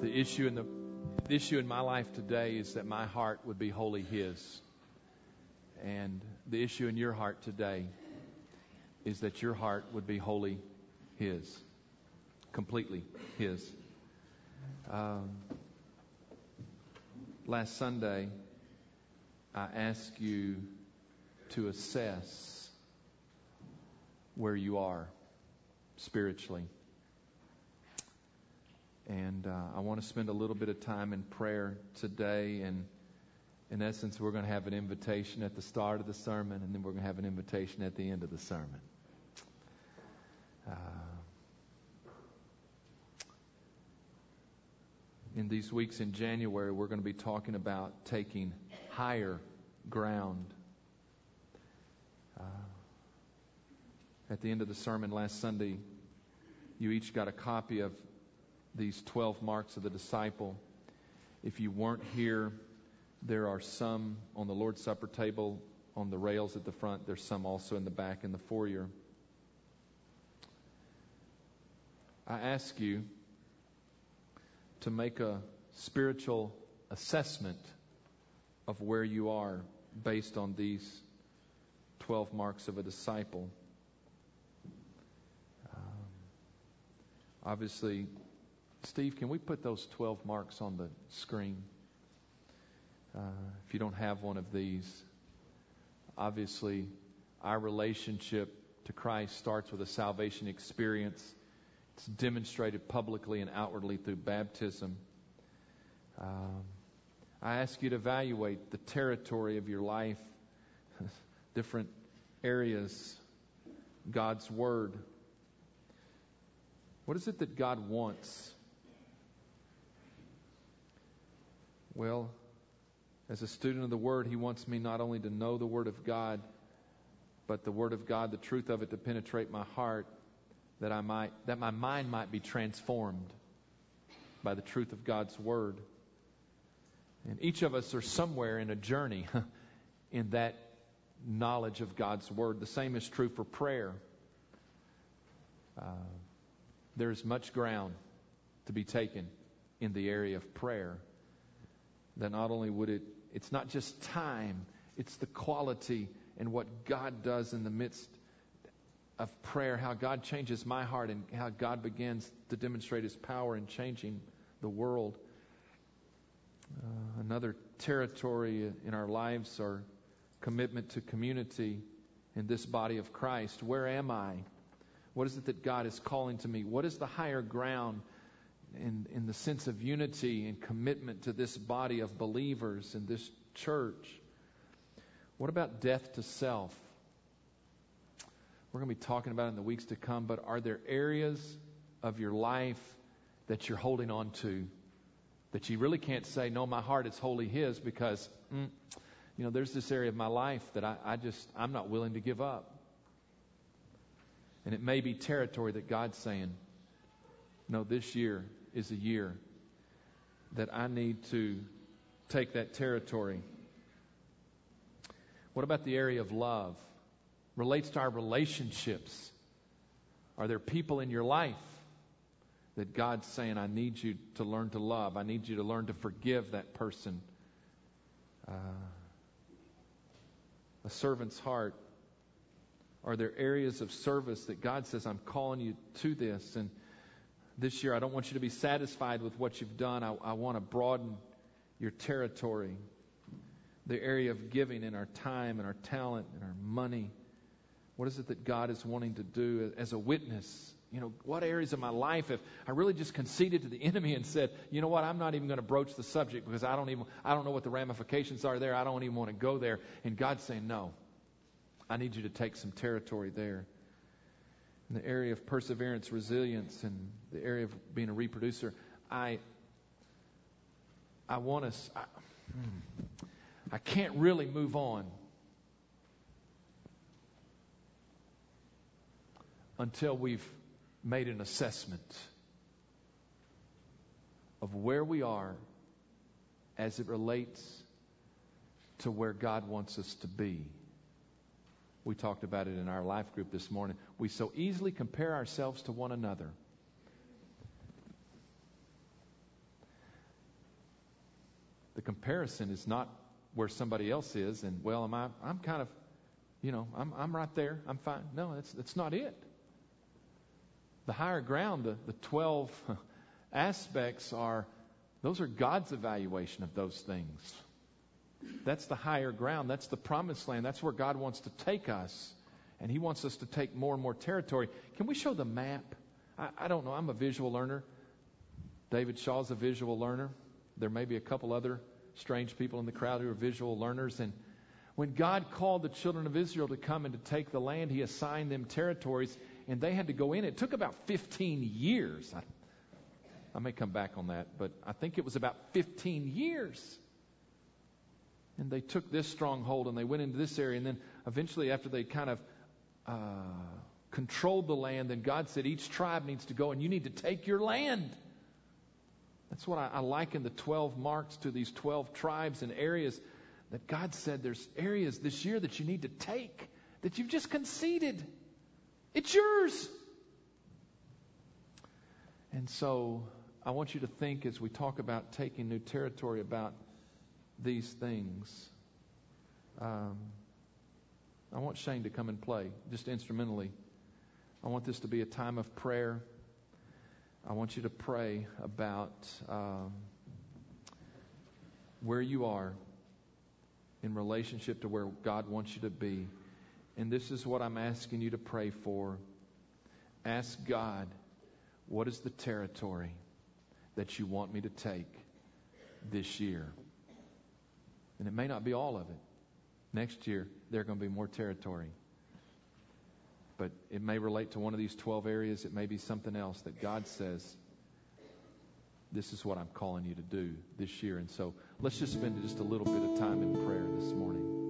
The issue in the, the issue in my life today is that my heart would be wholly His. And the issue in your heart today is that your heart would be wholly His, completely His. Um, last Sunday, I asked you to assess where you are spiritually. And uh, I want to spend a little bit of time in prayer today. And in essence, we're going to have an invitation at the start of the sermon, and then we're going to have an invitation at the end of the sermon. Uh, in these weeks in January, we're going to be talking about taking higher ground. Uh, at the end of the sermon last Sunday, you each got a copy of these 12 marks of the disciple. If you weren't here, there are some on the Lord's Supper table on the rails at the front. There's some also in the back in the foyer. I ask you to make a spiritual assessment of where you are based on these 12 marks of a disciple. Um, obviously, Steve, can we put those 12 marks on the screen? Uh, if you don't have one of these, obviously, our relationship to Christ starts with a salvation experience. It's demonstrated publicly and outwardly through baptism. Um, I ask you to evaluate the territory of your life, different areas, God's Word. What is it that God wants Well, as a student of the Word, He wants me not only to know the Word of God, but the Word of God, the truth of it to penetrate my heart, that I might, that my mind might be transformed by the truth of God's Word. And each of us are somewhere in a journey in that knowledge of God's Word. The same is true for prayer. Uh, there's much ground to be taken in the area of prayer that not only would it, it's not just time, it's the quality and what God does in the midst of prayer, how God changes my heart and how God begins to demonstrate His power in changing the world. Uh, another territory in our lives our commitment to community in this body of Christ. Where am I? What is it that God is calling to me? What is the higher ground in, in the sense of unity and commitment to this body of believers in this church. What about death to self? We're going to be talking about it in the weeks to come, but are there areas of your life that you're holding on to that you really can't say, no, my heart is wholly His because, mm, you know, there's this area of my life that I, I just, I'm not willing to give up. And it may be territory that God's saying, no, this year is a year that I need to take that territory. What about the area of love? Relates to our relationships. Are there people in your life that God's saying, I need you to learn to love? I need you to learn to forgive that person? Uh, a servant's heart. Are there areas of service that God says, I'm calling you to this? And this year, I don't want you to be satisfied with what you've done. I, I want to broaden your territory, the area of giving in our time and our talent and our money. What is it that God is wanting to do as a witness? You know, what areas of my life if I really just conceded to the enemy and said, you know what, I'm not even going to broach the subject because I don't even, I don't know what the ramifications are there. I don't even want to go there. And God's saying, no, I need you to take some territory there in the area of perseverance, resilience, and the area of being a reproducer, I I want us. I, hmm, I can't really move on until we've made an assessment of where we are as it relates to where God wants us to be. We talked about it in our life group this morning. We so easily compare ourselves to one another. The comparison is not where somebody else is, and well, am I? I'm kind of, you know, I'm I'm right there. I'm fine. No, that's that's not it. The higher ground, the, the twelve aspects are, those are God's evaluation of those things. That's the higher ground. That's the promised land. That's where God wants to take us. And He wants us to take more and more territory. Can we show the map? I, I don't know. I'm a visual learner. David Shaw's a visual learner. There may be a couple other strange people in the crowd who are visual learners. And when God called the children of Israel to come and to take the land, He assigned them territories, and they had to go in. It took about 15 years. I, I may come back on that, but I think it was about 15 years. And they took this stronghold and they went into this area. And then eventually, after they kind of uh, controlled the land, then God said, each tribe needs to go and you need to take your land. That's what I, I liken the 12 marks to these 12 tribes and areas that God said there's areas this year that you need to take that you've just conceded. It's yours. And so I want you to think as we talk about taking new territory about these things. Um, I want Shane to come and play, just instrumentally. I want this to be a time of prayer. I want you to pray about um, where you are in relationship to where God wants you to be. And this is what I'm asking you to pray for. Ask God, what is the territory that you want me to take this year? And it may not be all of it. Next year, there are going to be more territory. But it may relate to one of these 12 areas. It may be something else that God says, this is what I'm calling you to do this year. And so let's just spend just a little bit of time in prayer this morning.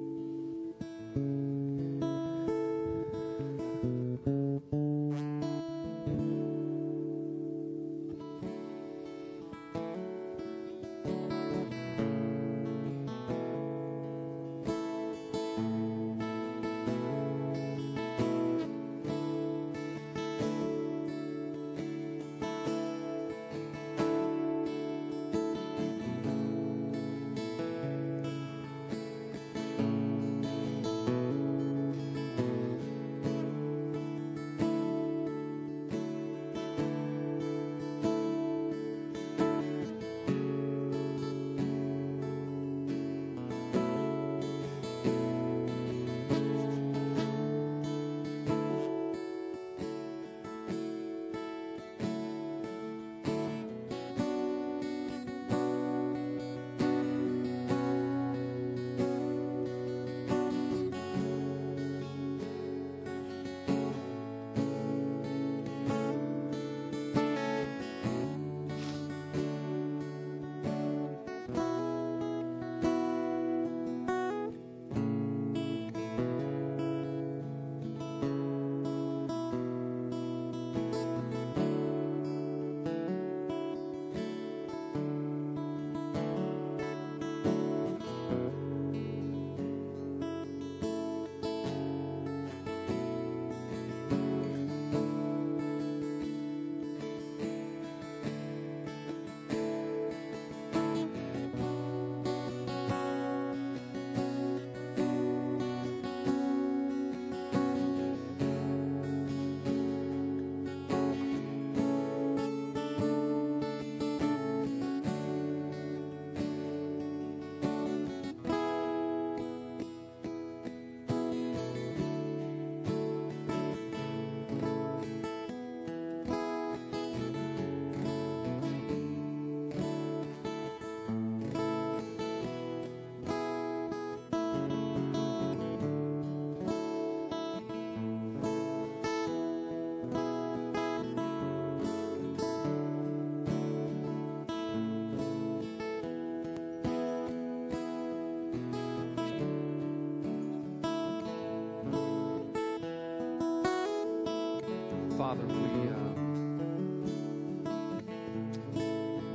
Father, we uh,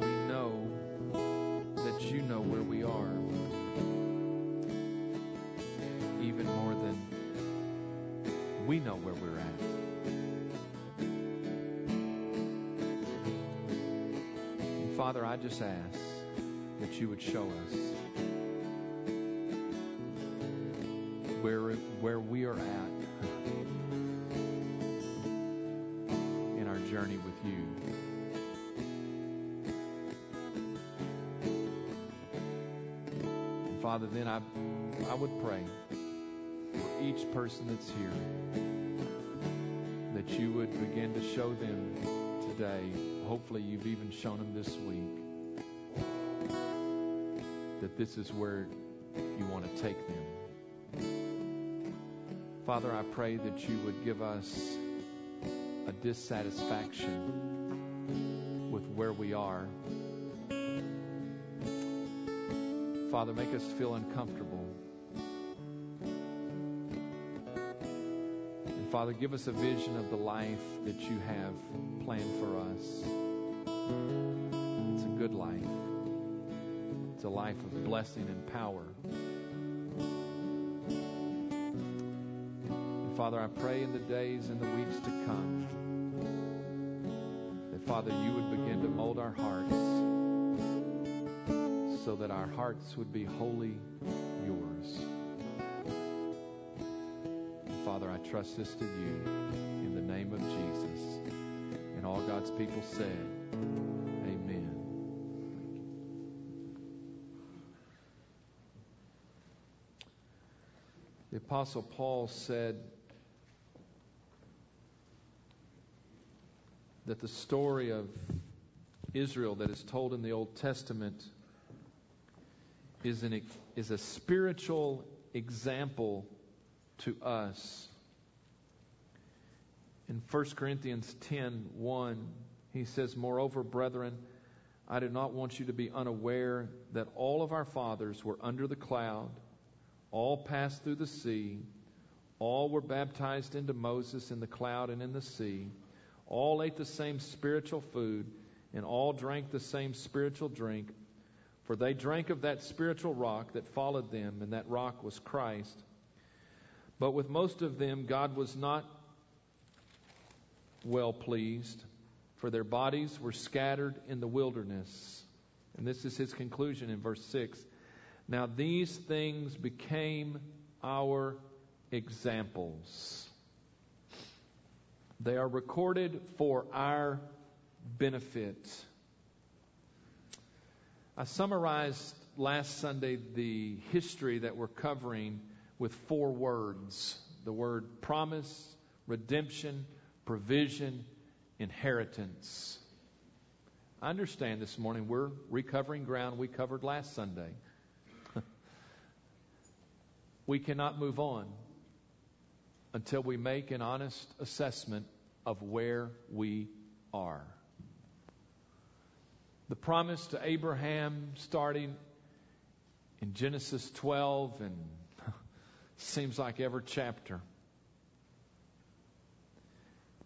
we know that you know where we are, even more than we know where we're at. Father, I just ask that you would show us where, where we are at journey with you. And Father, then I, I would pray for each person that's here that you would begin to show them today. Hopefully, you've even shown them this week that this is where you want to take them. Father, I pray that you would give us a dissatisfaction with where we are. Father, make us feel uncomfortable. And Father, give us a vision of the life that you have planned for us. It's a good life. It's a life of blessing and power. Father, I pray in the days and the weeks to come that, Father, you would begin to mold our hearts so that our hearts would be wholly yours. Father, I trust this to you in the name of Jesus. And all God's people said, Amen. The Apostle Paul said that the story of Israel that is told in the Old Testament is, an, is a spiritual example to us. In 1 Corinthians 10 1, he says, Moreover, brethren, I do not want you to be unaware that all of our fathers were under the cloud, all passed through the sea, all were baptized into Moses in the cloud and in the sea, all ate the same spiritual food, and all drank the same spiritual drink. For they drank of that spiritual rock that followed them, and that rock was Christ. But with most of them, God was not well pleased, for their bodies were scattered in the wilderness. And this is his conclusion in verse 6. Now these things became our examples. They are recorded for our benefit. I summarized last Sunday the history that we're covering with four words the word promise, redemption, provision, inheritance. I understand this morning we're recovering ground we covered last Sunday. we cannot move on until we make an honest assessment of where we are. The promise to Abraham starting in Genesis 12 and seems like every chapter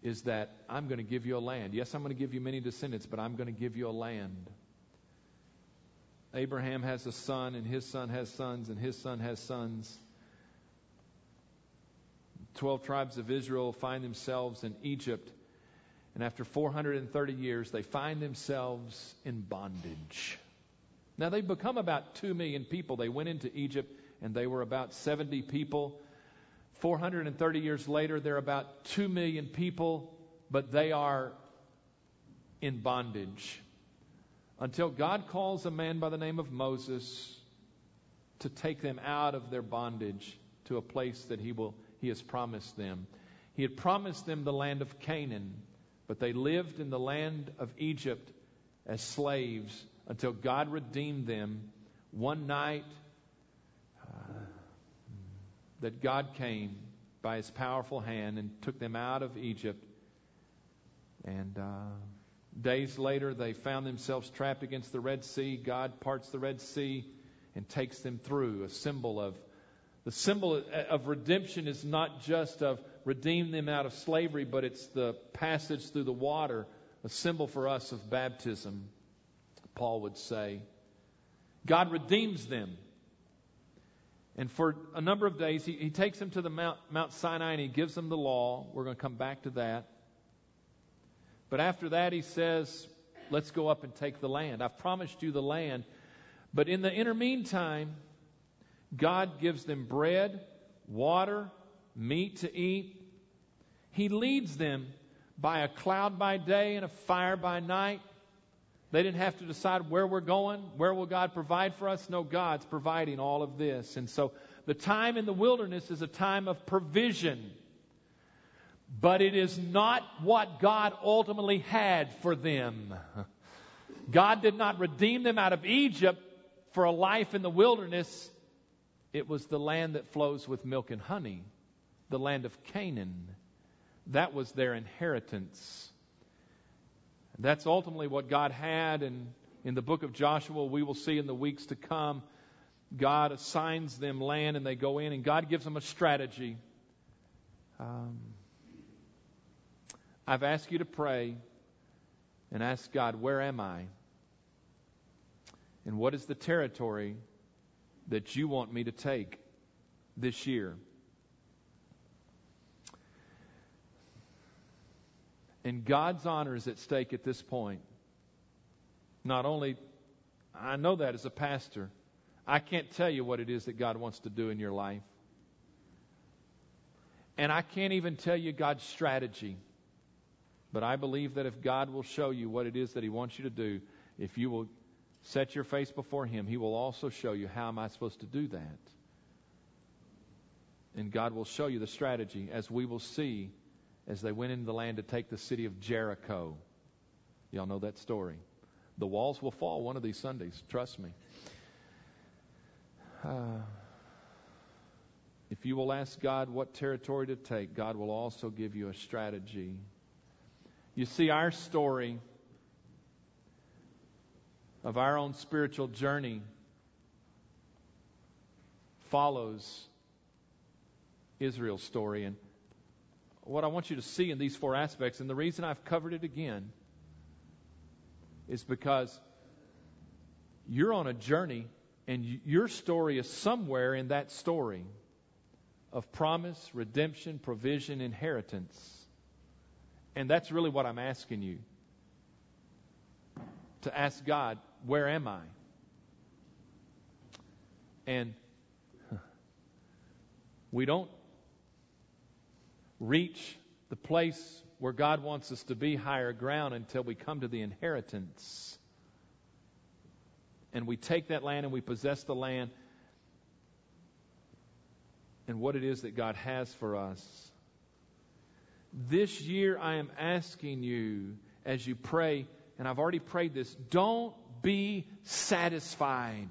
is that I'm going to give you a land. Yes, I'm going to give you many descendants, but I'm going to give you a land. Abraham has a son, and his son has sons, and his son has sons. Twelve tribes of Israel find themselves in Egypt, and after 430 years, they find themselves in bondage. Now, they've become about 2 million people. They went into Egypt, and they were about 70 people. 430 years later, they're about 2 million people, but they are in bondage. Until God calls a man by the name of Moses to take them out of their bondage to a place that he, will, he has promised them. He had promised them the land of Canaan, but they lived in the land of Egypt as slaves until God redeemed them one night that God came by his powerful hand and took them out of Egypt. And uh, days later, they found themselves trapped against the Red Sea. God parts the Red Sea and takes them through, a symbol of the symbol of redemption is not just of redeem them out of slavery, but it's the passage through the water, a symbol for us of baptism, Paul would say. God redeems them. And for a number of days, he, he takes them to the Mount, Mount Sinai and he gives them the law. We're going to come back to that. But after that, he says, Let's go up and take the land. I've promised you the land, But in the inner meantime, God gives them bread, water, meat to eat. He leads them by a cloud by day and a fire by night. They didn't have to decide where we're going, where will God provide for us. No, God's providing all of this. And so the time in the wilderness is a time of provision. But it is not what God ultimately had for them. God did not redeem them out of Egypt for a life in the wilderness. It was the land that flows with milk and honey, the land of Canaan. That was their inheritance. That's ultimately what God had, and in the book of Joshua, we will see in the weeks to come, God assigns them land and they go in, and God gives them a strategy. Um, I've asked you to pray and ask God, where am I? And what is the territory that you want me to take this year? And God's honor is at stake at this point. Not only, I know that as a pastor, I can't tell you what it is that God wants to do in your life. And I can't even tell you God's strategy. But I believe that if God will show you what it is that He wants you to do, if you will set your face before Him, He will also show you how am I supposed to do that. And God will show you the strategy as we will see as they went into the land to take the city of Jericho. Y'all know that story. The walls will fall one of these Sundays, trust me. Uh, if you will ask God what territory to take, God will also give you a strategy. You see, our story of our own spiritual journey follows Israel's story. And what I want you to see in these four aspects, and the reason I've covered it again, is because you're on a journey and your story is somewhere in that story of promise, redemption, provision, inheritance. And that's really what I'm asking you to ask God, where am I? And we don't reach the place where God wants us to be higher ground until we come to the inheritance. And we take that land and we possess the land and what it is that God has for us. This year, I am asking you as you pray, and I've already prayed this don't be satisfied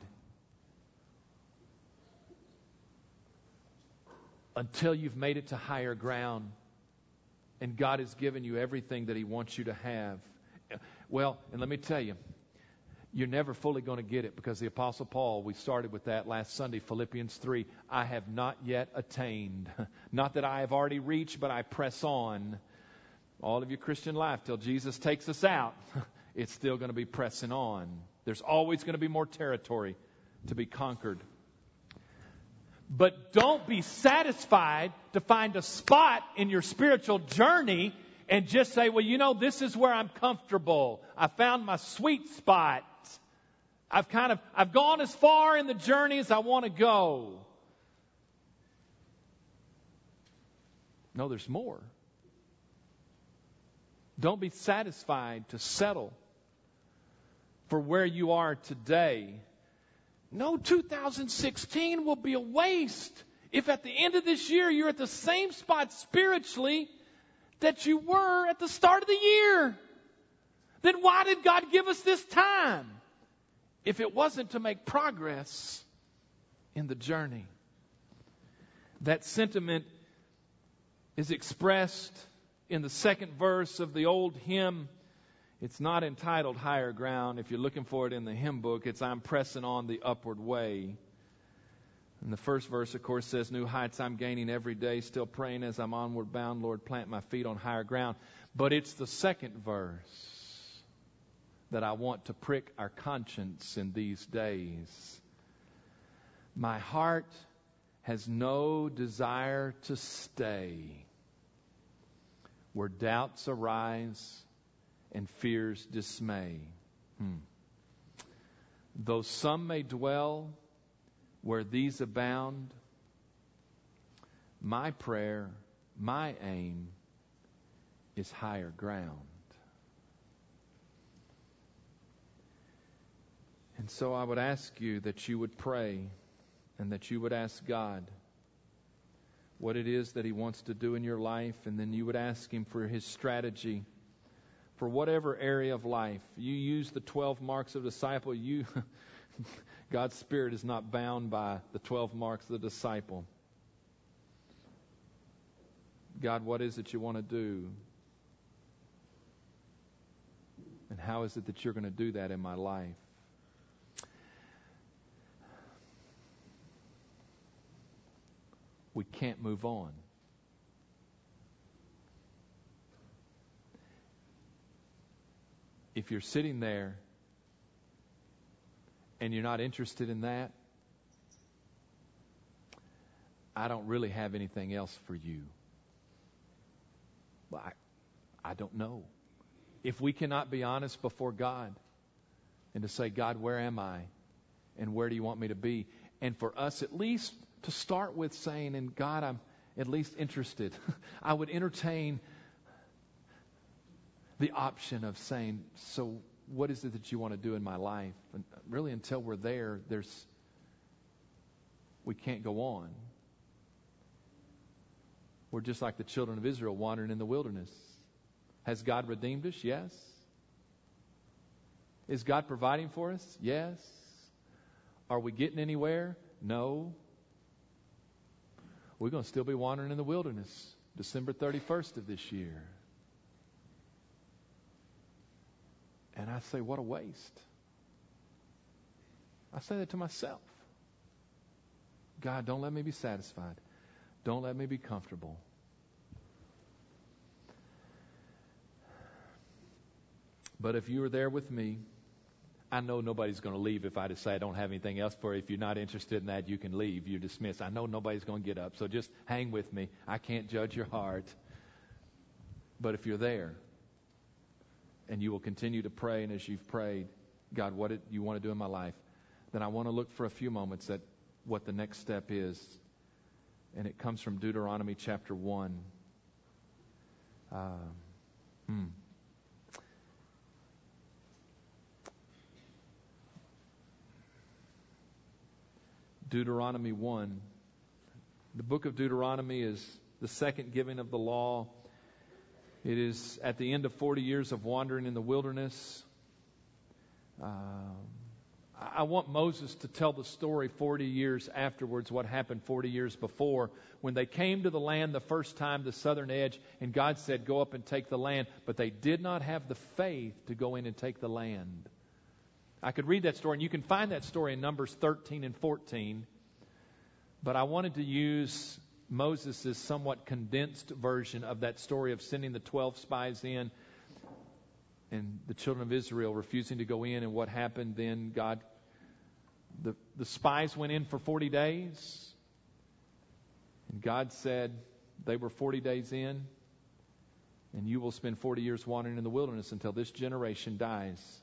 until you've made it to higher ground and God has given you everything that He wants you to have. Well, and let me tell you, you're never fully going to get it because the Apostle Paul, we started with that last Sunday, Philippians 3. I have not yet attained. Not that I have already reached, but I press on. All of your Christian life till Jesus takes us out, it's still going to be pressing on. There's always going to be more territory to be conquered. But don't be satisfied to find a spot in your spiritual journey and just say, well, you know, this is where I'm comfortable. I found my sweet spot. I've kind of, I've gone as far in the journey as I want to go. No, there's more. Don't be satisfied to settle for where you are today no, 2016 will be a waste if at the end of this year you're at the same spot spiritually that you were at the start of the year. Then why did God give us this time if it wasn't to make progress in the journey? That sentiment is expressed in the second verse of the old hymn it's not entitled Higher Ground. If you're looking for it in the hymn book, it's I'm pressing on the upward way. And the first verse, of course, says, New heights I'm gaining every day, still praying as I'm onward bound, Lord, plant my feet on higher ground. But it's the second verse that I want to prick our conscience in these days. My heart has no desire to stay where doubts arise and fears dismay. Hmm. Though some may dwell where these abound, my prayer, my aim is higher ground. And so I would ask you that you would pray and that you would ask God what it is that He wants to do in your life, and then you would ask Him for His strategy for whatever area of life. You use the 12 marks of disciple, you God's Spirit is not bound by the 12 marks of the disciple. God, what is it you want to do? And how is it that you're going to do that in my life? We can't move on. If you're sitting there and you're not interested in that, I don't really have anything else for you. I, I don't know. If we cannot be honest before God and to say, God, where am I? And where do you want me to be? And for us, at least to start with saying, and God, I'm at least interested. I would entertain the option of saying, so what is it that you want to do in my life? And really, until we're there, there's we can't go on. We're just like the children of Israel wandering in the wilderness. Has God redeemed us? Yes. Is God providing for us? Yes. Are we getting anywhere? No. We're going to still be wandering in the wilderness December 31st of this year. And I say, what a waste. I say that to myself. God, don't let me be satisfied. Don't let me be comfortable. But if you are there with me, I know nobody's going to leave if I decide I don't have anything else for you. If you're not interested in that, you can leave. You're dismissed. I know nobody's going to get up. So just hang with me. I can't judge your heart. But if you're there, and you will continue to pray, and as you've prayed, God, what do you want to do in my life, then I want to look for a few moments at what the next step is. And it comes from Deuteronomy chapter 1. Uh, hmm. Deuteronomy 1. The book of Deuteronomy is the second giving of the law it is at the end of 40 years of wandering in the wilderness. Um, I want Moses to tell the story 40 years afterwards, what happened 40 years before, when they came to the land the first time, the southern edge, and God said, Go up and take the land. But they did not have the faith to go in and take the land. I could read that story, and you can find that story in Numbers 13 and 14. But I wanted to use Moses' somewhat condensed version of that story of sending the 12 spies in and the children of Israel refusing to go in, and what happened then? God, the, the spies went in for 40 days, and God said they were 40 days in, and you will spend 40 years wandering in the wilderness until this generation dies.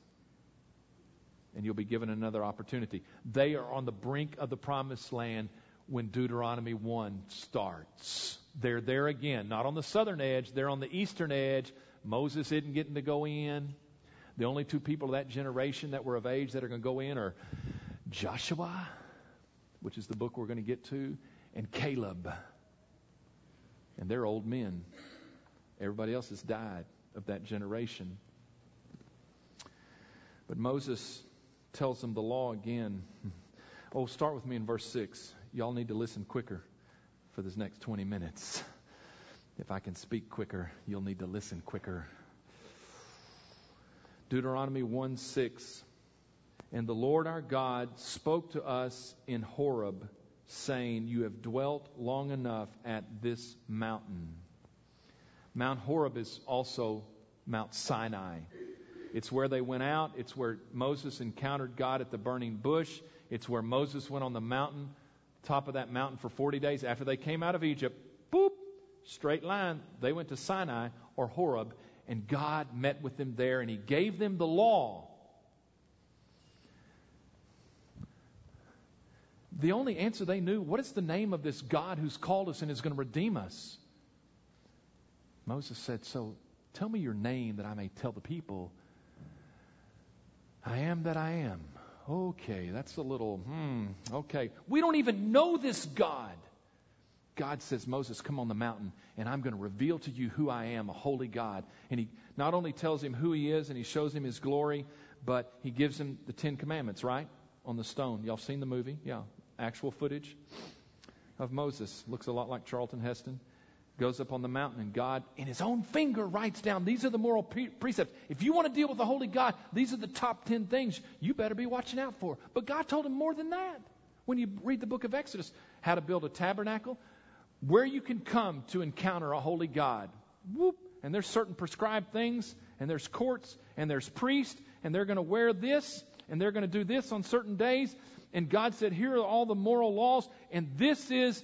And you'll be given another opportunity. They are on the brink of the promised land when Deuteronomy 1 starts. They're there again, not on the southern edge, they're on the eastern edge. Moses isn't getting to go in. The only two people of that generation that were of age that are going to go in are Joshua, which is the book we're going to get to, and Caleb. And they're old men. Everybody else has died of that generation. But Moses tells them the law again. Oh, start with me in verse 6 y'all need to listen quicker for this next 20 minutes. If I can speak quicker, you'll need to listen quicker. Deuteronomy 1 6. And the Lord our God spoke to us in Horeb, saying, You have dwelt long enough at this mountain. Mount Horeb is also Mount Sinai. It's where they went out. It's where Moses encountered God at the burning bush. It's where Moses went on the mountain top of that mountain for 40 days. After they came out of Egypt, boop, straight line, they went to Sinai or Horeb, and God met with them there, and He gave them the law. the only answer they knew what is the name of this God who's called us and is going to redeem us? Moses said, So tell me your name that I may tell the people, I am that I am. Okay, that's a little, hmm, okay. We don't even know this God. God says, Moses, come on the mountain, and I'm going to reveal to you who I am, a holy God. And he not only tells him who he is and he shows him his glory, but he gives him the Ten Commandments, right? On the stone. Y'all seen the movie? Yeah. Actual footage of Moses. Looks a lot like Charlton Heston. Goes up on the mountain, and God, in his own finger, writes down these are the moral pre- precepts. If you want to deal with the holy God, these are the top ten things you better be watching out for. But God told him more than that. When you read the book of Exodus, how to build a tabernacle, where you can come to encounter a holy God. Whoop. And there's certain prescribed things, and there's courts, and there's priests, and they're going to wear this, and they're going to do this on certain days. And God said, Here are all the moral laws, and this is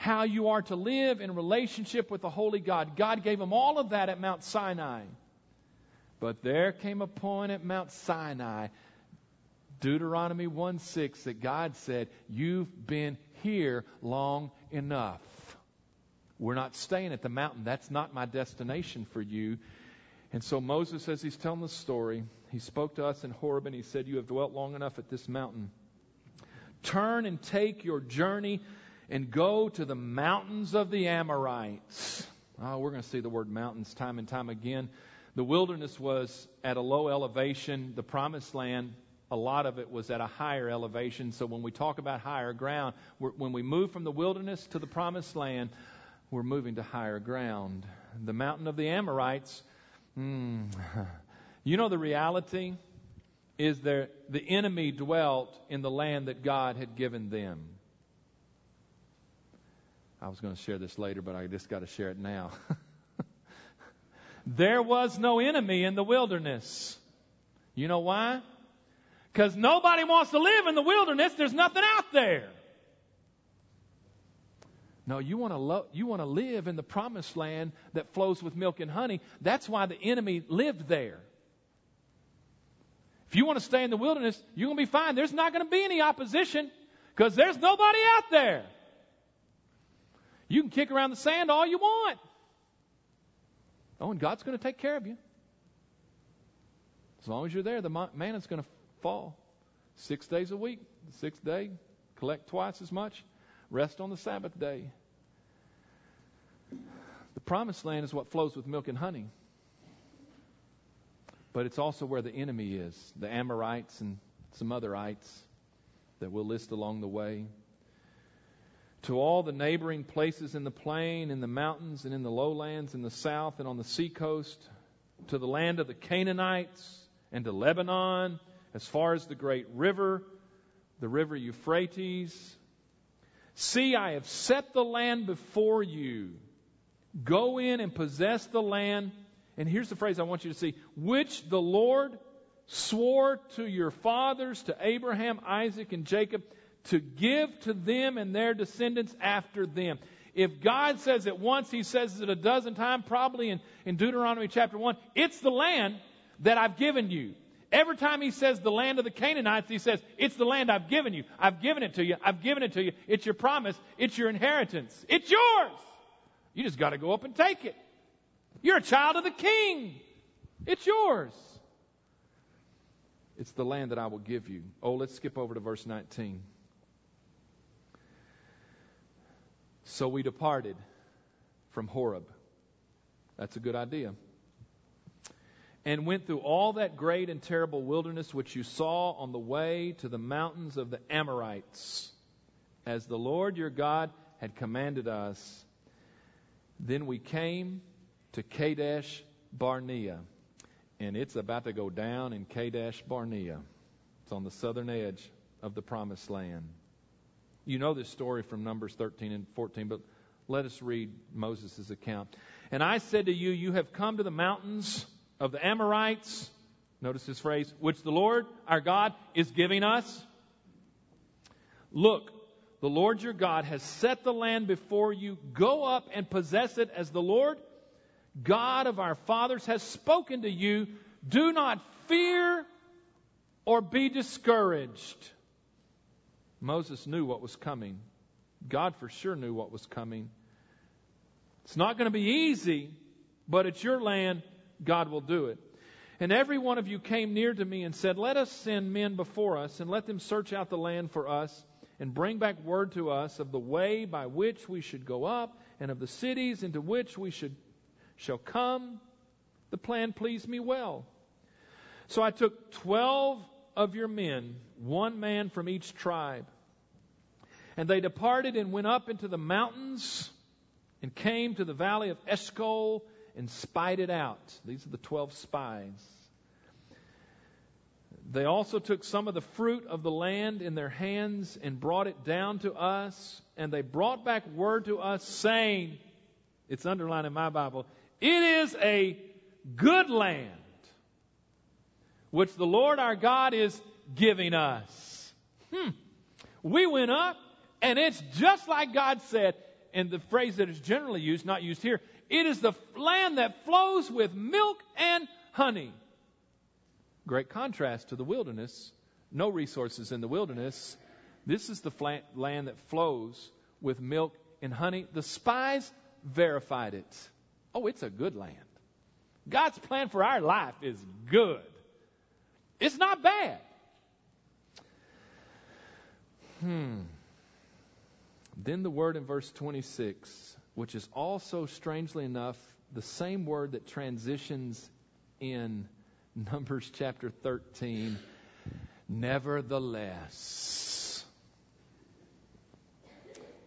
how you are to live in relationship with the holy God. God gave them all of that at Mount Sinai. But there came a point at Mount Sinai, Deuteronomy 1 6, that God said, You've been here long enough. We're not staying at the mountain. That's not my destination for you. And so Moses, as he's telling the story, he spoke to us in Horeb and he said, You have dwelt long enough at this mountain. Turn and take your journey and go to the mountains of the Amorites. Oh, we're going to see the word mountains time and time again. The wilderness was at a low elevation. The promised land, a lot of it was at a higher elevation. So when we talk about higher ground, when we move from the wilderness to the promised land, we're moving to higher ground. The mountain of the Amorites, mm, you know the reality is that the enemy dwelt in the land that God had given them. I was going to share this later, but I just got to share it now. there was no enemy in the wilderness. You know why? Because nobody wants to live in the wilderness. There's nothing out there. No, you want to lo- you want to live in the promised land that flows with milk and honey. That's why the enemy lived there. If you want to stay in the wilderness, you're going to be fine. There's not going to be any opposition because there's nobody out there. You can kick around the sand all you want. Oh, and God's going to take care of you. As long as you're there, the manna's going to fall. Six days a week. The sixth day, collect twice as much. Rest on the Sabbath day. The promised land is what flows with milk and honey. But it's also where the enemy is the Amorites and some other ites that we'll list along the way. To all the neighboring places in the plain, in the mountains, and in the lowlands, in the south and on the seacoast, to the land of the Canaanites, and to Lebanon, as far as the great river, the river Euphrates. See, I have set the land before you Go in and possess the land. And here's the phrase I want you to see which the Lord swore to your fathers, to Abraham, Isaac, and Jacob, to give to them and their descendants after them. If God says it once, He says it a dozen times, probably in, in Deuteronomy chapter 1. It's the land that I've given you. Every time He says the land of the Canaanites, He says, It's the land I've given you. I've given it to you. I've given it to you. It's your promise. It's your inheritance. It's yours. You just got to go up and take it. You're a child of the king. It's yours. It's the land that I will give you. Oh, let's skip over to verse 19. So we departed from Horeb. That's a good idea. And went through all that great and terrible wilderness which you saw on the way to the mountains of the Amorites, as the Lord your God had commanded us. Then we came to Kadesh Barnea, and it's about to go down in Kadesh Barnea. It's on the southern edge of the promised land. You know this story from Numbers 13 and 14, but let us read Moses' account. And I said to you, You have come to the mountains of the Amorites. Notice this phrase, which the Lord our God is giving us. Look, the Lord your God has set the land before you. Go up and possess it as the Lord God of our fathers has spoken to you. Do not fear or be discouraged. Moses knew what was coming. God for sure knew what was coming. It's not going to be easy, but it's your land. God will do it. And every one of you came near to me and said, Let us send men before us, and let them search out the land for us, and bring back word to us of the way by which we should go up, and of the cities into which we should shall come. The plan pleased me well. So I took twelve of your men, one man from each tribe. And they departed and went up into the mountains and came to the valley of Eshcol and spied it out. These are the twelve spies. They also took some of the fruit of the land in their hands and brought it down to us, and they brought back word to us saying, it's underlined in my Bible, it is a good land which the Lord our God is giving us. Hmm. We went up, and it's just like God said, and the phrase that is generally used, not used here, it is the land that flows with milk and honey. Great contrast to the wilderness. No resources in the wilderness. This is the land that flows with milk and honey. The spies verified it. Oh, it's a good land. God's plan for our life is good. It's not bad. Hmm. Then the word in verse 26, which is also, strangely enough, the same word that transitions in Numbers chapter 13. Nevertheless.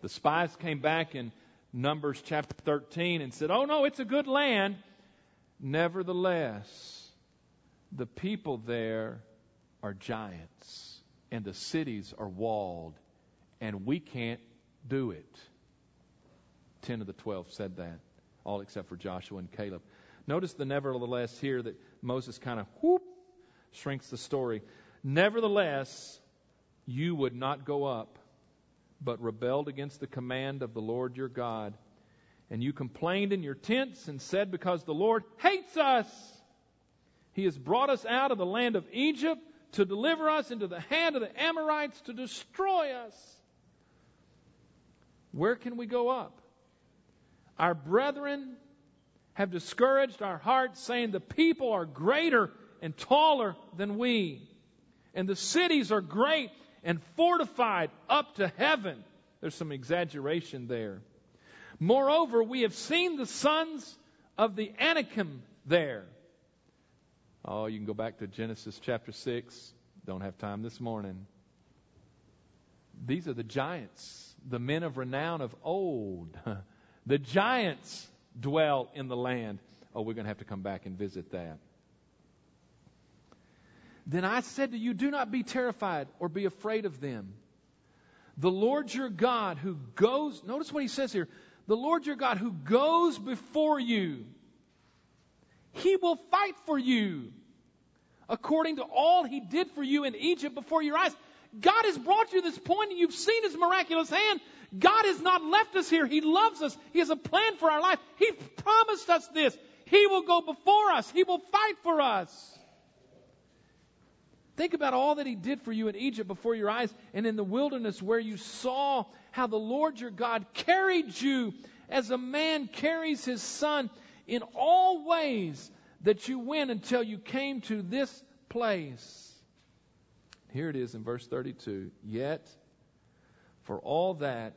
The spies came back in Numbers chapter 13 and said, Oh no, it's a good land. Nevertheless, the people there are giants, and the cities are walled, and we can't do it. Ten of the twelve said that, all except for Joshua and Caleb. Notice the nevertheless here that Moses kind of whoop shrinks the story. Nevertheless, you would not go up, but rebelled against the command of the Lord your God. And you complained in your tents and said, Because the Lord hates us, He has brought us out of the land of Egypt to deliver us into the hand of the Amorites to destroy us. Where can we go up? Our brethren have discouraged our hearts, saying the people are greater and taller than we, and the cities are great and fortified up to heaven. There's some exaggeration there. Moreover, we have seen the sons of the Anakim there. Oh, you can go back to Genesis chapter 6. Don't have time this morning. These are the giants, the men of renown of old. the giants dwell in the land. Oh, we're going to have to come back and visit that. Then I said to you, Do not be terrified or be afraid of them. The Lord your God who goes, notice what he says here. The Lord your God who goes before you, he will fight for you according to all he did for you in Egypt before your eyes. God has brought you to this point and you've seen his miraculous hand. God has not left us here. He loves us. He has a plan for our life. He promised us this. He will go before us. He will fight for us. Think about all that He did for you in Egypt before your eyes and in the wilderness where you saw how the Lord your God carried you as a man carries his son in all ways that you went until you came to this place. Here it is in verse 32. Yet, for all that,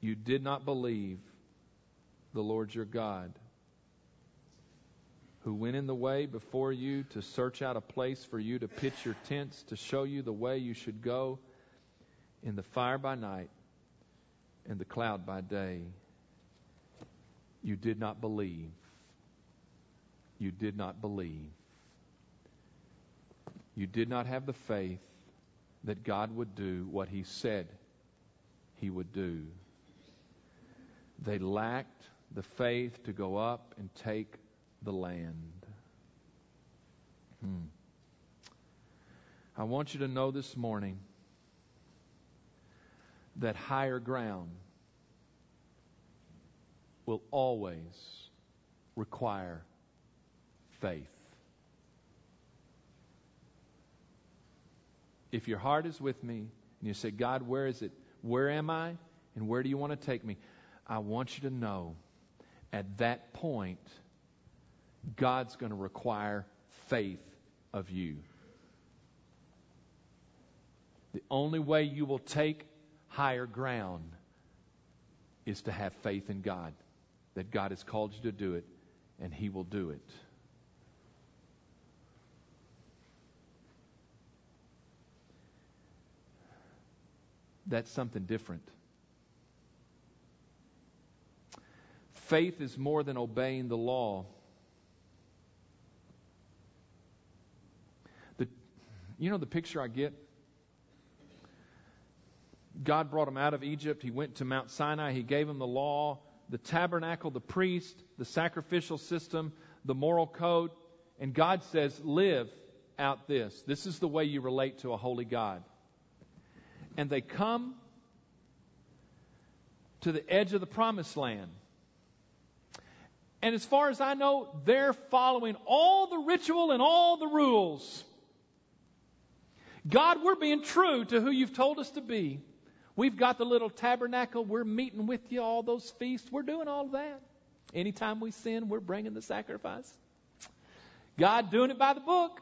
you did not believe the Lord your God, who went in the way before you to search out a place for you to pitch your tents, to show you the way you should go, in the fire by night and the cloud by day. You did not believe. You did not believe. You did not have the faith that God would do what He said He would do. They lacked the faith to go up and take the land. Hmm. I want you to know this morning that higher ground will always require faith. If your heart is with me and you say, God, where is it? Where am I? And where do you want to take me? I want you to know at that point, God's going to require faith of you. The only way you will take higher ground is to have faith in God, that God has called you to do it, and He will do it. That's something different. Faith is more than obeying the law. The, you know the picture I get? God brought him out of Egypt. He went to Mount Sinai. He gave him the law, the tabernacle, the priest, the sacrificial system, the moral code. And God says, live out this. This is the way you relate to a holy God. And they come to the edge of the promised land. And as far as I know, they're following all the ritual and all the rules. God, we're being true to who you've told us to be. We've got the little tabernacle. We're meeting with you, all those feasts. We're doing all that. Anytime we sin, we're bringing the sacrifice. God doing it by the book.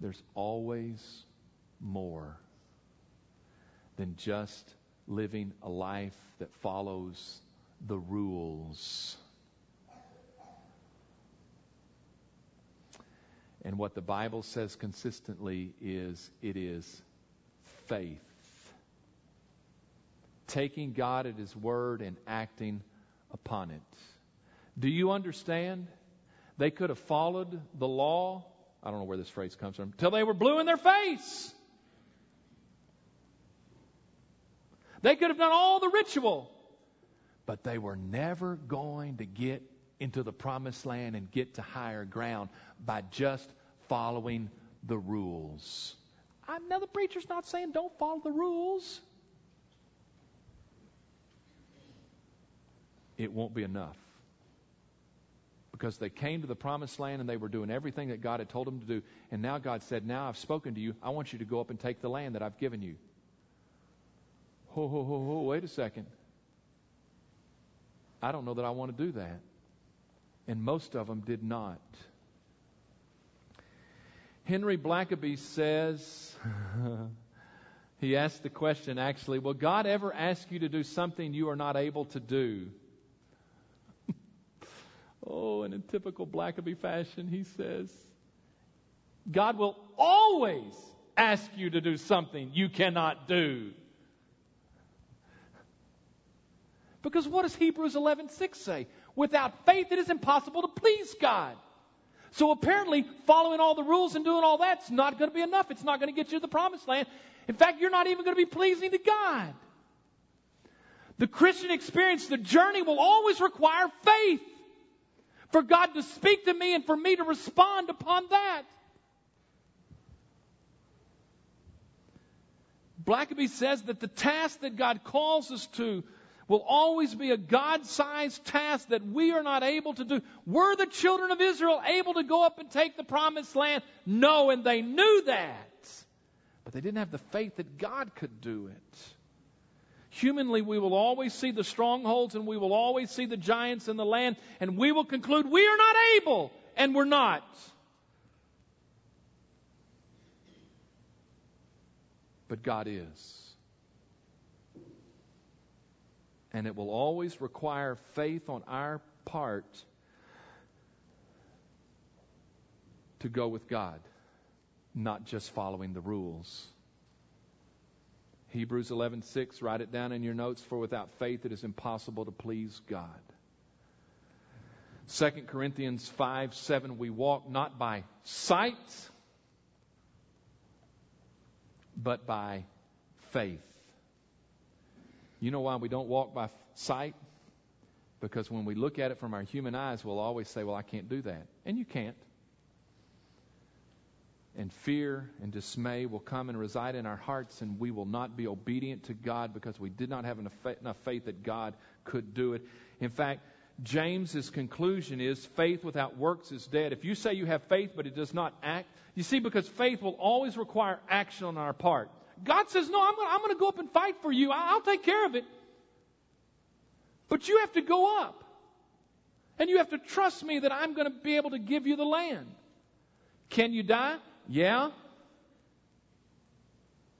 There's always more than just living a life that follows the rules. And what the Bible says consistently is it is faith. Taking God at His word and acting upon it. Do you understand? They could have followed the law. I don't know where this phrase comes from. Till they were blue in their face. They could have done all the ritual. But they were never going to get into the promised land and get to higher ground by just following the rules. I'm, now, the preacher's not saying don't follow the rules. It won't be enough. Because they came to the promised land and they were doing everything that God had told them to do. And now God said, Now I've spoken to you. I want you to go up and take the land that I've given you. Ho, ho, ho, ho, wait a second. I don't know that I want to do that. And most of them did not. Henry Blackaby says, he asked the question actually, will God ever ask you to do something you are not able to do? oh, and in typical Blackaby fashion, he says, God will always ask you to do something you cannot do. Because what does Hebrews 11:6 say? Without faith it is impossible to please God. So apparently following all the rules and doing all that's not going to be enough. It's not going to get you to the promised land. In fact, you're not even going to be pleasing to God. The Christian experience, the journey will always require faith for God to speak to me and for me to respond upon that. Blackaby says that the task that God calls us to will always be a God sized task that we are not able to do. Were the children of Israel able to go up and take the promised land? No, and they knew that. But they didn't have the faith that God could do it. Humanly, we will always see the strongholds and we will always see the giants in the land, and we will conclude we are not able, and we're not. But God is. And it will always require faith on our part to go with God, not just following the rules. Hebrews 11:6 write it down in your notes for without faith it is impossible to please God. 2 Corinthians 5 7 we walk not by sight but by faith. You know why we don't walk by sight? Because when we look at it from our human eyes, we'll always say, Well, I can't do that. And you can't. And fear and dismay will come and reside in our hearts, and we will not be obedient to God because we did not have enough faith that God could do it. In fact, James's conclusion is faith without works is dead. If you say you have faith but it does not act, you see, because faith will always require action on our part. God says, No, I'm going to go up and fight for you. I'll take care of it. But you have to go up. And you have to trust me that I'm going to be able to give you the land. Can you die? Yeah.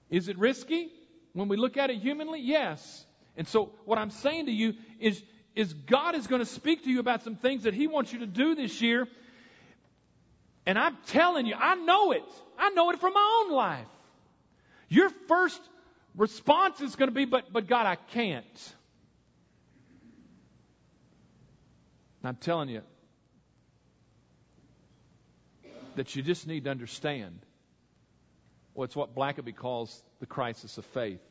Is it risky? When we look at it humanly, yes. And so what I'm saying to you is, is God is going to speak to you about some things that He wants you to do this year. And I'm telling you, I know it. I know it from my own life. Your first response is going to be, but, but God, I can't. I'm telling you that you just need to understand what's what Blackaby calls the crisis of faith.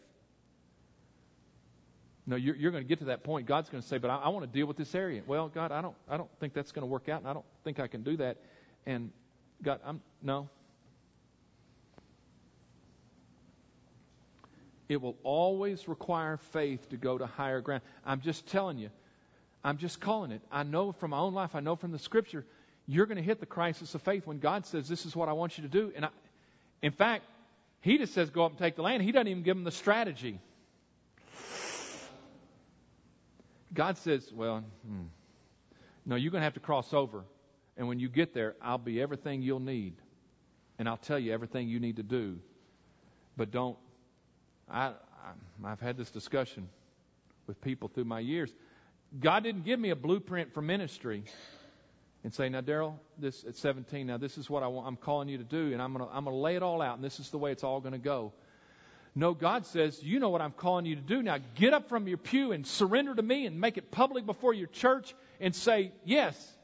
No, you're, you're going to get to that point. God's going to say, "But I, I want to deal with this area." Well, God, I don't, I don't think that's going to work out, and I don't think I can do that. And God, I'm no. It will always require faith to go to higher ground. I'm just telling you. I'm just calling it. I know from my own life. I know from the Scripture. You're going to hit the crisis of faith when God says, "This is what I want you to do." And I, in fact, He just says, "Go up and take the land." He doesn't even give them the strategy. God says, well, hmm, no, you're going to have to cross over. And when you get there, I'll be everything you'll need. And I'll tell you everything you need to do. But don't, I, I've had this discussion with people through my years. God didn't give me a blueprint for ministry and say, now, Daryl, this at 17, now this is what I want, I'm calling you to do, and I'm going to I'm to lay it all out, and this is the way it's all going to go. No, God says, You know what I'm calling you to do. Now get up from your pew and surrender to me and make it public before your church and say, Yes.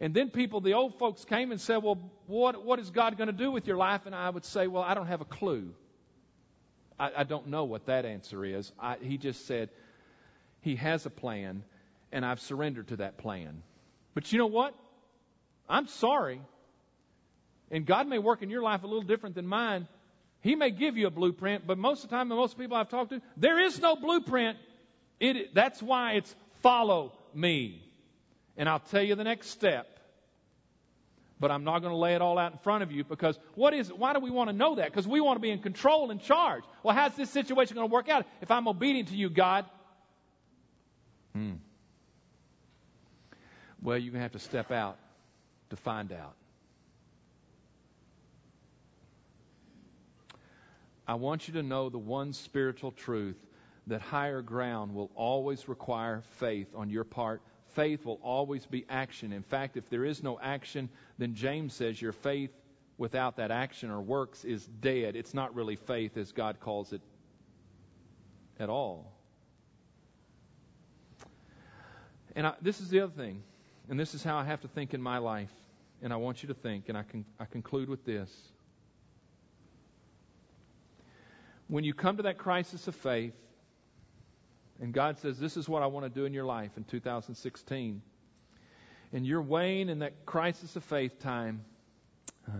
And then people, the old folks came and said, Well, what, what is God going to do with your life? And I would say, Well, I don't have a clue. I, I don't know what that answer is. I, he just said, He has a plan, and I've surrendered to that plan. But you know what? I'm sorry. And God may work in your life a little different than mine. He may give you a blueprint, but most of the time, most people I've talked to, there is no blueprint. It, that's why it's follow me. And I'll tell you the next step. But I'm not going to lay it all out in front of you because what is it? Why do we want to know that? Because we want to be in control and charge. Well, how's this situation going to work out if I'm obedient to you, God? Hmm. Well, you're going to have to step out to find out. I want you to know the one spiritual truth that higher ground will always require faith on your part. Faith will always be action. In fact, if there is no action, then James says your faith without that action or works is dead. It's not really faith as God calls it at all. And I, this is the other thing, and this is how I have to think in my life, and I want you to think, and I, can, I conclude with this when you come to that crisis of faith, and God says, This is what I want to do in your life in 2016, and you're weighing in that crisis of faith time, uh,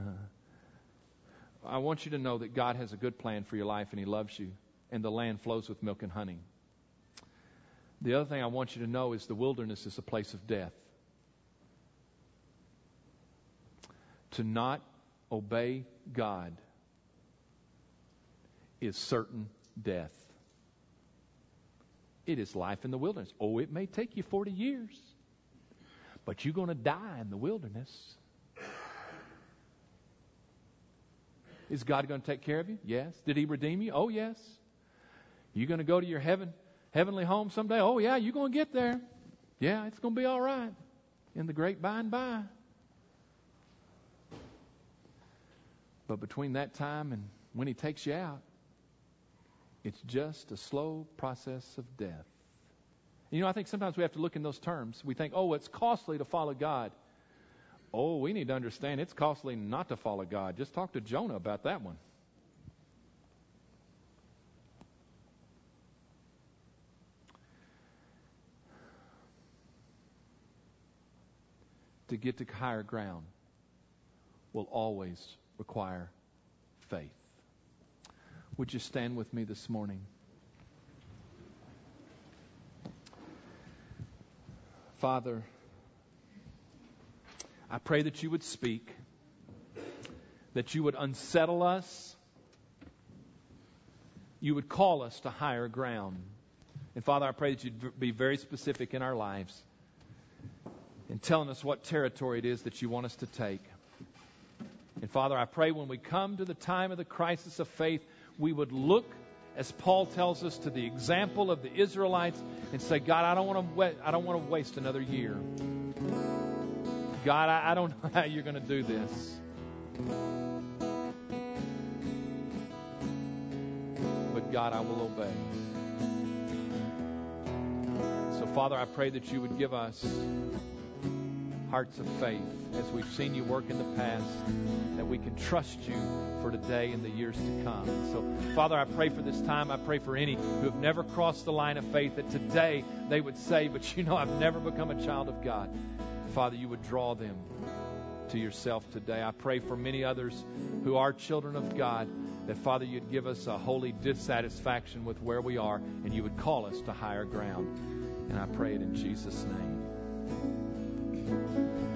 I want you to know that God has a good plan for your life and He loves you, and the land flows with milk and honey. The other thing I want you to know is the wilderness is a place of death. To not obey God is certain death. It is life in the wilderness. Oh, it may take you 40 years, but you're going to die in the wilderness. Is God going to take care of you? Yes. Did He redeem you? Oh, yes. You going to go to your heaven, heavenly home someday? Oh, yeah, you're going to get there. Yeah, it's going to be all right in the great by and by. But between that time and when He takes you out, it's just a slow process of death. You know, I think sometimes we have to look in those terms. We think, oh, it's costly to follow God. Oh, we need to understand it's costly not to follow God. Just talk to Jonah about that one. To get to higher ground will always require faith. Would you stand with me this morning? Father, I pray that you would speak, that you would unsettle us, you would call us to higher ground. And Father, I pray that you'd be very specific in our lives in telling us what territory it is that you want us to take. And Father, I pray when we come to the time of the crisis of faith, we would look, as Paul tells us, to the example of the Israelites and say, God, I don't want to, I don't want to waste another year. God, I, I don't know how you're going to do this. But God, I will obey. So, Father, I pray that you would give us hearts of faith as we've seen you work in the past, that we can trust you for today and the years to come. so, Father, I pray for this time. I pray for any who have never crossed the line of faith that today they would say, But you know, I've never become a child of God. Father, you would draw them to yourself today. I pray for many others who are children of God that, Father, you'd give us a holy dissatisfaction with where we are and you would call us to higher ground. And I pray it in Jesus' name. うん。